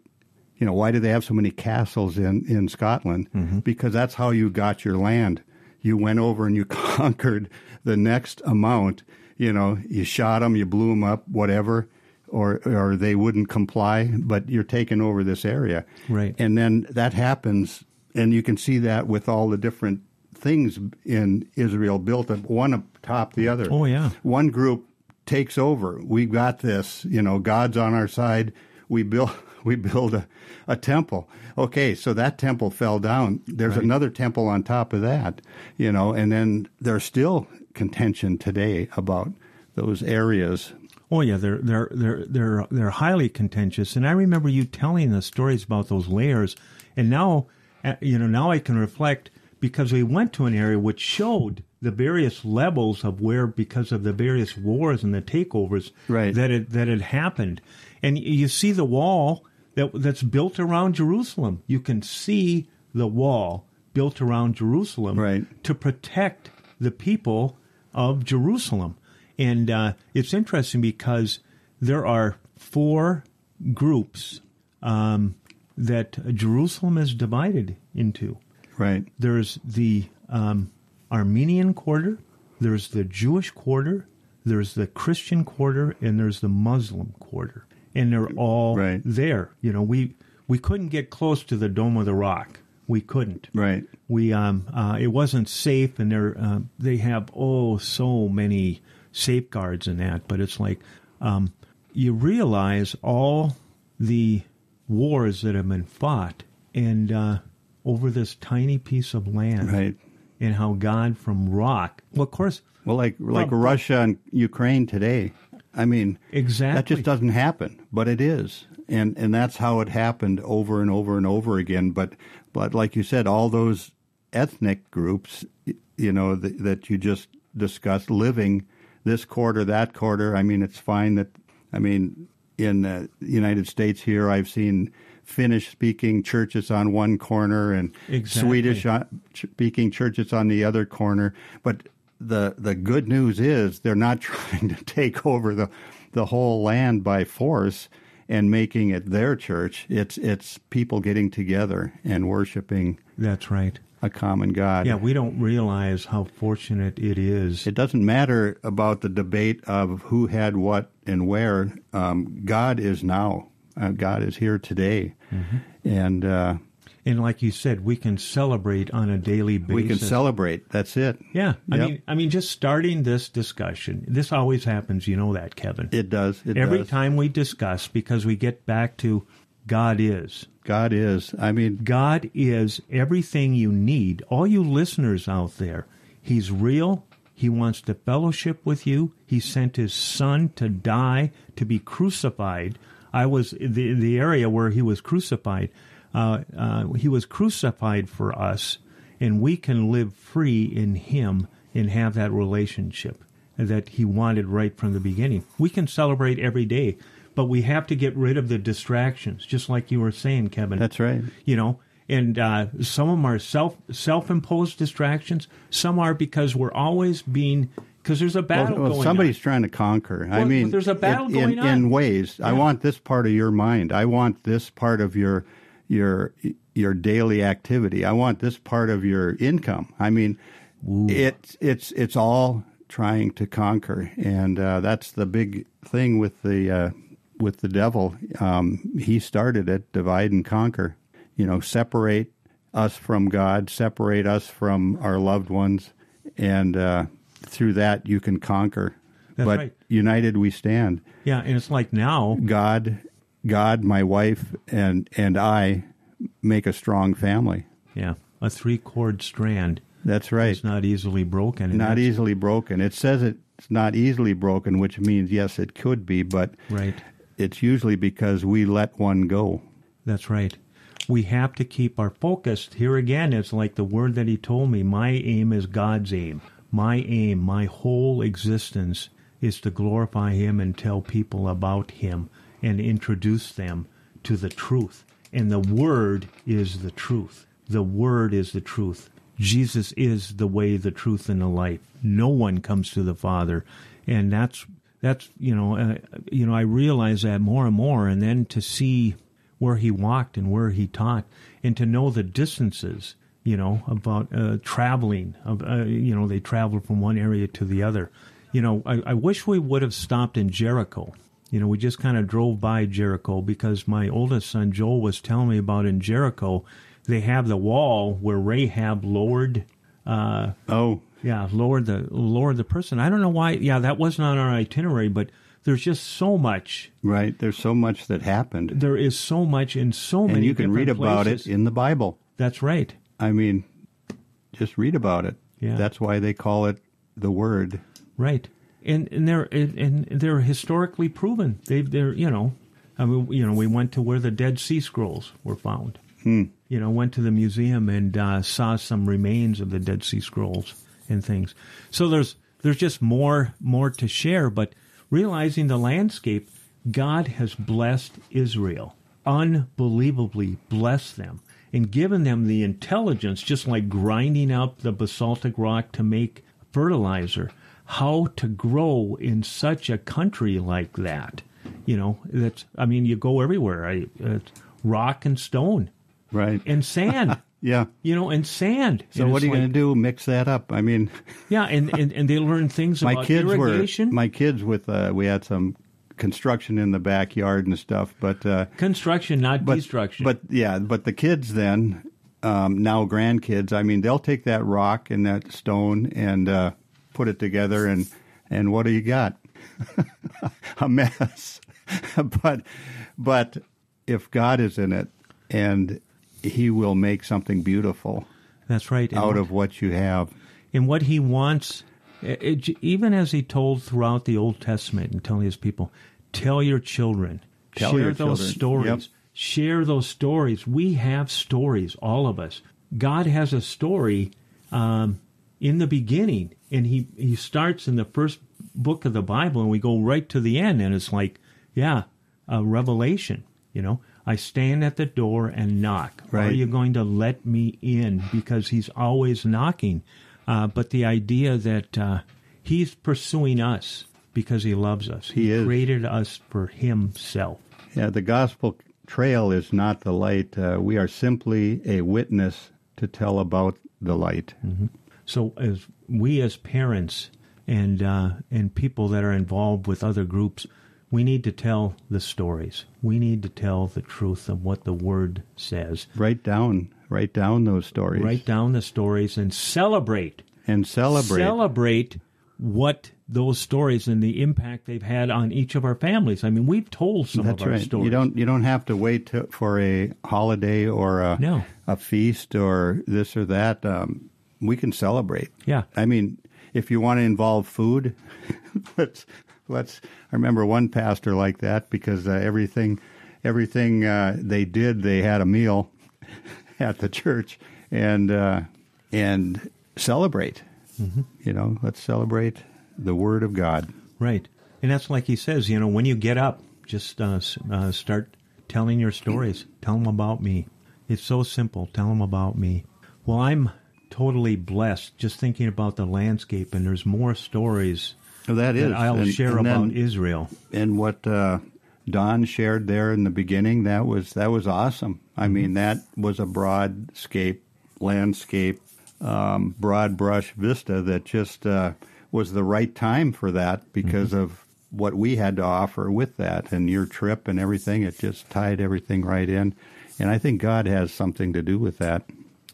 you know, why do they have so many castles in in Scotland? Because that's how you got your land. You went over and you [LAUGHS] conquered the next amount. You know, you shot them, you blew them up, whatever, or or they wouldn't comply. But you're taking over this area, Right. And then that happens, and you can see that with all the different things in Israel built up one atop the other. Oh, yeah. One group takes over. We got this. You know, God's on our side. We build [LAUGHS] we build a, a temple. Okay, so that temple fell down. There's another temple on top of that. You know, and then there's still contention today about those areas. Oh yeah, they're they're they're they're they're highly contentious. And I remember you telling the stories about those layers. And now, uh, you know, now I can reflect because we went to an area which showed the various levels of where, because of the various wars and the takeovers, Right. that it that had happened. And you see the wall that that's built around Jerusalem. You can see the wall built around Jerusalem Right. to protect the people of Jerusalem. And uh, it's interesting because there are four groups um, that Jerusalem is divided into. Right. There's the um, Armenian quarter, there's the Jewish quarter, there's the Christian quarter, and there's the Muslim quarter. And they're all Right. there. You know, we we couldn't get close to the Dome of the Rock. We couldn't Right. we um uh, it wasn't safe and they're uh, they have oh so many safeguards in that but it's like um you realize all the wars that have been fought and uh, over this tiny piece of land Right. and how God from rock well of course Well, like like Well, Russia and Ukraine today. I mean, Exactly. that just doesn't happen, but it is, and and that's how it happened over and over and over again. But but like you said, all those ethnic groups, you know, that, that you just discussed, living this quarter, that quarter. I mean, it's fine that. I mean, in the United States here, I've seen Finnish-speaking churches on one corner and Exactly. Swedish uh, speaking churches on the other corner. But the the good news is they're not [LAUGHS] trying to take over the the whole land by force and making it their church. It's it's people getting together and worshiping that's right a common God. yeah we don't realize how fortunate it is It doesn't matter about the debate of who had what and where. Um, God is now. Uh, God is here today, and uh, and like you said we can celebrate on a daily basis we can celebrate. That's it. Yeah, I Yep. mean, I mean, just starting this discussion. This always happens, you know that, Kevin. It does. It Every does. time we discuss, because we get back to God is. God is. I mean, God is everything you need. All you listeners out there, He's real. He wants to fellowship with you. He sent His Son to die, to be crucified. I was the the area where He was crucified. Uh, uh, he was crucified for us, and we can live free in Him and have that relationship that He wanted right from the beginning. We can celebrate every day, but we have to get rid of the distractions, just like you were saying, Kevin that's right. you know and uh, some of them are self self-imposed distractions some are because we're always being because there's a battle Well, well, going somebody's on. trying to conquer. I mean, there's a battle in, going in, on. in ways. I want this part of your mind. I want this part of your your your daily activity. I want this part of your income. I mean, it's it's it's all trying to conquer, and uh, that's the big thing with the uh, with the devil. Um, he started it: divide and conquer. You know, separate us from God, separate us from our loved ones, and uh, through that you can conquer That's but right. united we stand. Yeah, and it's like now, God, God, my wife, and and I make a strong family. yeah, a three cord strand That's right. It's not easily broken. not easily broken. It says it's not easily broken, which means yes, it could be, but Right. it's usually because we let one go. That's right. We have to keep our focus. Here again, it's like the word that he told me my aim is God's aim. My aim, my whole existence is to glorify him and tell people about him and introduce them to the truth. And the word is the truth. The word is the truth. Jesus is the way, the truth, and the life. No one comes to the Father, and that's that's you know uh, you know I realize that more and more, and then to see where he walked and where he taught, and to know the distances, you know, about uh, traveling. Of uh, you know, they traveled from one area to the other. You know, I, I wish we would have stopped in Jericho. You know, we just kind of drove by Jericho because my oldest son Joel was telling me about in Jericho, they have the wall where Rahab lowered. Uh, Oh, yeah, lowered the lowered the person. I don't know why. Yeah, that wasn't on our itinerary, but there's just so much. right. There's so much that happened, There is so much in so many. and you can read different about places. it in the Bible. That's right. I mean, just read about it. Yeah. That's why they call it the Word. Right, and and they're and they're historically proven. They've they're you know, I mean you know we went to where the Dead Sea Scrolls were found. Hmm. You know, went to the museum and uh, saw some remains of the Dead Sea Scrolls and things. So there's there's just more more to share, but realizing the landscape, God has blessed Israel, unbelievably blessed them, and given them the intelligence, just like grinding up the basaltic rock to make fertilizer, how to grow in such a country like that. You know, that's I mean, you go everywhere. I, it's rock and stone Right. and sand. [LAUGHS] yeah. you know, and sand. So And what are you like- going to do? Mix that up? I mean, Yeah, and, and, and they learn things [LAUGHS] my about kids irrigation, were my kids with uh, we had some construction in the backyard and stuff, but uh, construction, not but destruction. but yeah, but the kids then um, now grandkids. I mean, they'll take that rock and that stone and uh, put it together, and and what do you got? [LAUGHS] a mess. [LAUGHS] but but if God is in it, and He will make something beautiful that's right. Out what- of what you have. and what he wants, it, it- even as he told throughout the Old Testament and telling his people, tell your children, Tell share your those children. stories, Yep. share those stories. We have stories, all of us. God has a story um, in the beginning, and he he starts in the first book of the Bible, and we go right to the end, and it's like, yeah, a revelation. You know, I stand at the door and knock. Are you going to let me in? Because he's always knocking. Uh, but the idea that uh, he's pursuing us because he loves us. He is. created us for himself. Yeah, the gospel trail is not the light. Uh, we are simply a witness to tell about the light. So as we as parents and uh, and people that are involved with other groups, we need to tell the stories. We need to tell the truth of what the word says. Write down, write down those stories, Write down the stories and celebrate. and celebrate. Celebrate what those stories and the impact they've had on each of our families. I mean, we've told some That's of our right. stories. You don't you don't have to wait to, for a holiday or a No. a feast or this or that. Um, we can celebrate. Yeah. I mean, if you want to involve food, [LAUGHS] let's let's. I remember one pastor like that because uh, everything everything uh, they did, they had a meal [LAUGHS] [LAUGHS] at the church and uh, and celebrate. Mm-hmm. You know, let's celebrate the Word of God. Right. And that's like he says, you know, when you get up, just uh, uh, start telling your stories. Tell them about me. It's so simple. Tell them about me. Well, I'm totally blessed just thinking about the landscape, and there's more stories So that is. I'll and- share and about then- Israel. and what uh, Don shared there in the beginning that was that was awesome. I mean, that was a broad scape landscape, um, broad brush vista that just uh, was the right time for that because of what we had to offer with that and your trip and everything. It just tied everything right in, and I think God has something to do with that.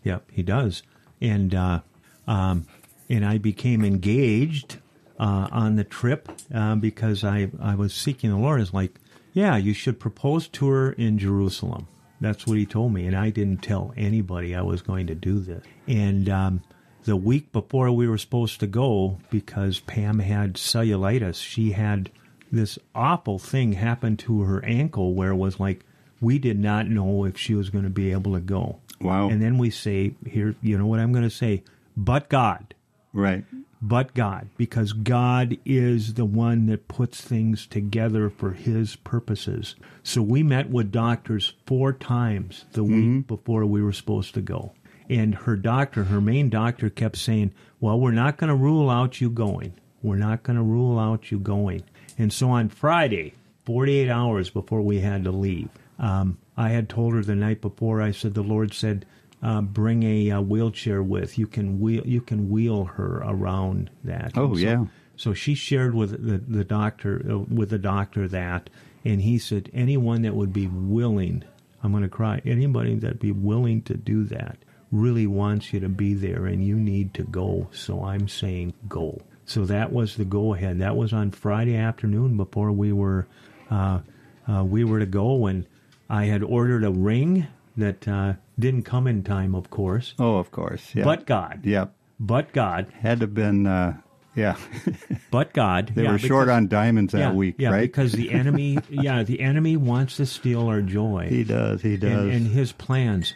Yep, he does. And uh, um, and I became engaged uh, on the trip uh, because I, I was seeking the Lord. It's like, yeah, you should propose to her in Jerusalem. That's what he told me, and I didn't tell anybody I was going to do this. And um, the week before we were supposed to go, because Pam had cellulitis, she had this awful thing happen to her ankle where it was like we did not know if she was going to be able to go. Wow. And then we say, here, you know what I'm going to say, but God right. But God, because God is the one that puts things together for His purposes. So we met with doctors four times the week before we were supposed to go. And her doctor, her main doctor, kept saying, Well, we're not going to rule out you going. We're not going to rule out you going. And so on Friday, 48 hours before we had to leave, um, I had told her the night before, I said, The Lord said, uh, bring a, uh wheelchair with you can wheel you can wheel her around that. Oh, so, yeah. So she shared with the the doctor uh, with the doctor that, and he said anyone that would be willing, I'm going to cry. Anybody that be willing to do that really wants you to be there, and you need to go. So I'm saying go. So that was the go ahead. That was on Friday afternoon before we were uh, uh, we were to go, and I had ordered a ring that uh, didn't come in time, of course. Oh, of course. Yeah. But God, Yep. but God, Had to have been, uh, yeah. [LAUGHS] but God. they Yeah, were short because- on diamonds that yeah, week, yeah, right? because the enemy, [LAUGHS] yeah, the enemy wants to steal our joy he does. He does. and, and his plans.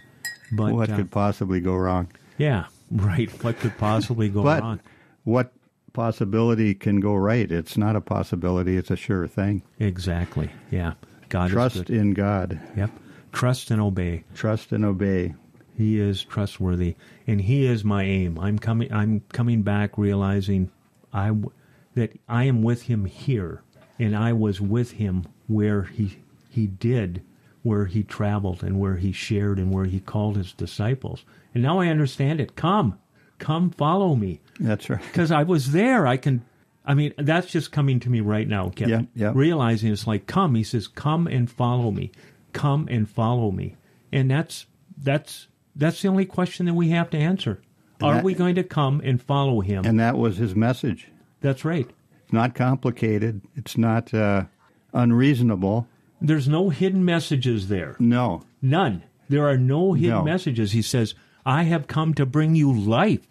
But what uh, could possibly go wrong? yeah, [LAUGHS] right. What could possibly go But wrong? what possibility can go right? It's not a possibility. It's a sure thing. Exactly. Yeah, God Trust is good. in God. Yep. Trust and obey. Trust and obey. He is trustworthy, and He is my aim. I'm coming. I'm coming back, realizing I w- that I am with Him here, and I was with Him where He He did, where He traveled, and where He shared, and where He called His disciples. And now I understand it. Come, come, follow me, That's right. because I was there. I can. I mean, that's just coming to me right now, Kevin. Yeah, yeah. Realizing it's like, come. He says, come and follow me. Come and follow me. And that's that's that's the only question that we have to answer. Are that- we going to come and follow him? And that was his message. that's right. It's not complicated. It's not uh, unreasonable. There's no hidden messages there. No. None. There are no hidden No. messages. He says, I have come to bring you life.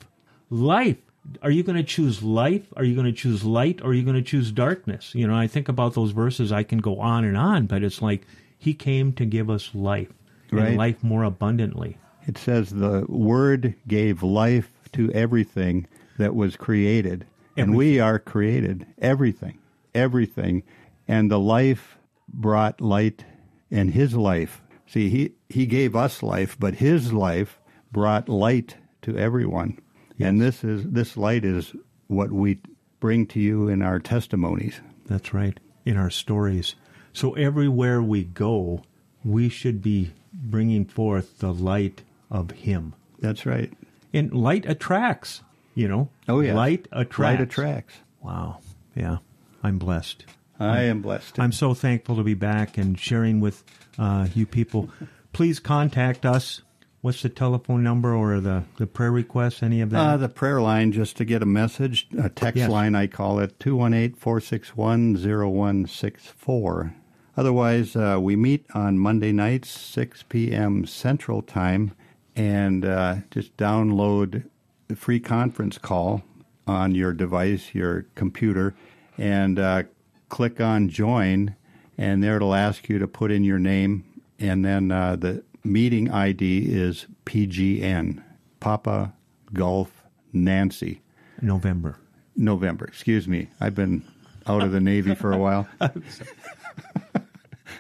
Life. Are you going to choose life? Are you going to choose light? Or are you going to choose darkness? You know, I think about those verses. I can go on and on, but it's like he came to give us life Right. and life more abundantly. It says the Word gave life to everything that was created. And we are created. Everything. Everything. And the life brought light and his life. See, he, he gave us life, but his life brought light to everyone. And this is this light is what we bring to you in our testimonies. That's right. In our stories. So everywhere we go, we should be bringing forth the light of Him. That's right. And light attracts, you know. Oh yeah. Light attracts. Light attracts. Wow. Yeah. I'm blessed. I am blessed. I'm so thankful to be back and sharing with uh, you people. Please contact us. What's the telephone number or the, the prayer request? Any of that? Uh, the prayer line, just to get a message, a text Yes. line, I call it 218 461 0164. Otherwise, uh, we meet on Monday nights, 6 p.m. Central Time, and uh, just download the free conference call on your device, your computer, and uh, click on join, and there it'll ask you to put in your name, and then uh, the meeting ID is PGN, Papa Golf Nancy, November. November. Excuse me, I've been out of the Navy for a while. [LAUGHS] [LAUGHS]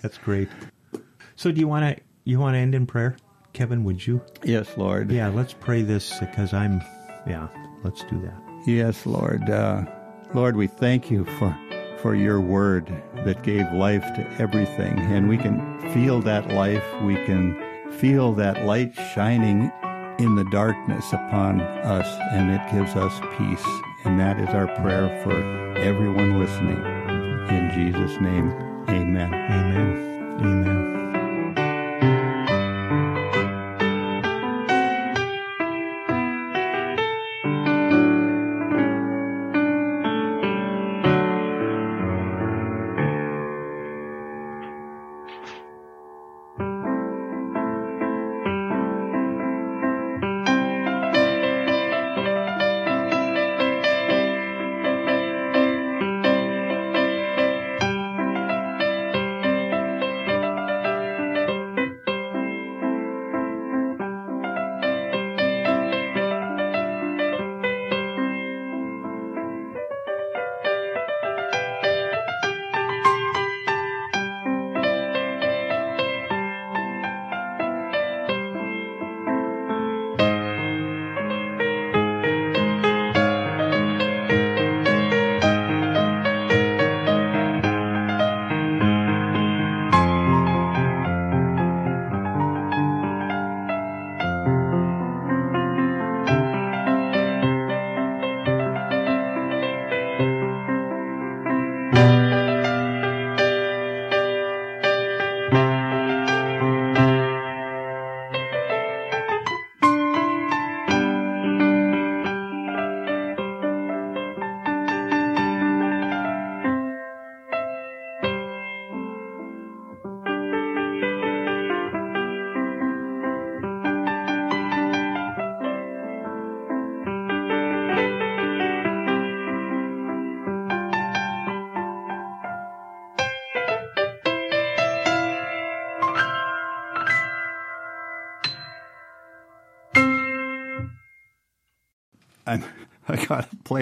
That's great. So do you want to you want to end in prayer? Kevin, would you? Yes, Lord. Yeah, let's pray this because I'm yeah, let's do that. Yes, Lord. Uh, Lord, we thank you for for your word that gave life to everything, and we can feel that life. We can feel that light shining in the darkness upon us, and it gives us peace. And that is our prayer for everyone listening. In Jesus' name, Amen. Amen. Amen.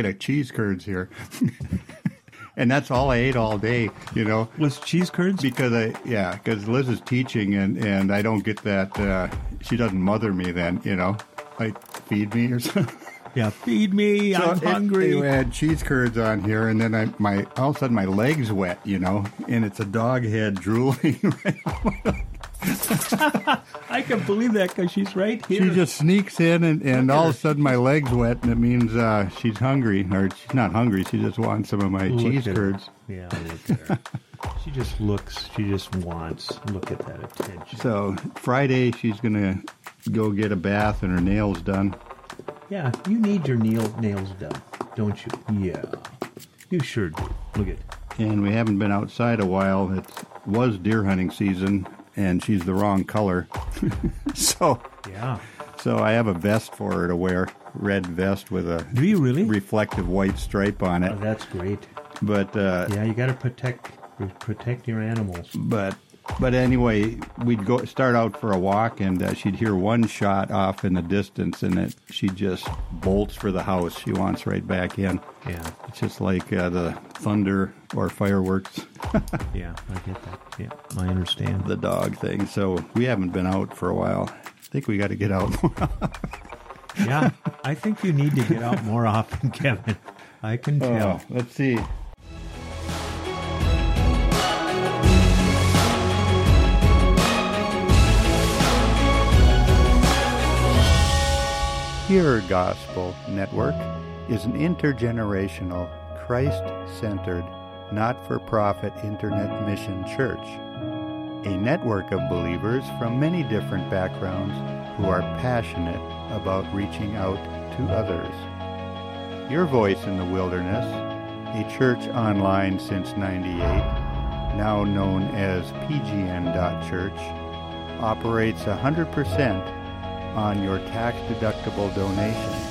Plate of cheese curds here. [LAUGHS] and that's all I ate all day, you know. Was cheese curds? Because I, yeah, because Liz is teaching and, and I don't get that, uh, she doesn't mother me then, you know, like feed me or [LAUGHS] something. Yeah, feed me. So I'm it- hungry. They had cheese curds on here, and then I, my all of a sudden my legs wet, you know, and it's a dog head drooling. [LAUGHS] I can believe that because she's right here. she just sneaks in, and, and all of a sudden my legs wet, and it means uh, she's hungry, or she's not hungry. She just wants some of my Look cheese at her. curds. Yeah, look at her. she just looks. She just wants. Look at that attention. So Friday she's gonna go get a bath and her nails done. Yeah, you need your nail, nails done, don't you? Yeah, you sure do. Look at. And we haven't been outside a while. It was deer hunting season, and she's the wrong color. [LAUGHS] so Yeah. So I have a vest for her to wear, red vest with a Do you really? reflective white stripe on it. Oh, that's great. But uh, Yeah, you got to protect protect your animals. but but anyway, we'd go start out for a walk, and uh, she'd hear one shot off in the distance, and it she just bolts for the house. She wants right back in. Yeah, It's just like uh, the thunder or fireworks, [LAUGHS] yeah, I get that. Yeah, I understand. the dog thing. So we haven't been out for a while. I think we got to get out. [LAUGHS] Yeah, I think you need to get out more often, Kevin. I can tell. Oh, let's see. Pure Gospel Network is an intergenerational, Christ centered, not for profit internet mission church. A network of believers from many different backgrounds who are passionate about reaching out to others. Your Voice in the Wilderness, a church online since 98, now known as pgn.church, operates 100% on your tax-deductible donation.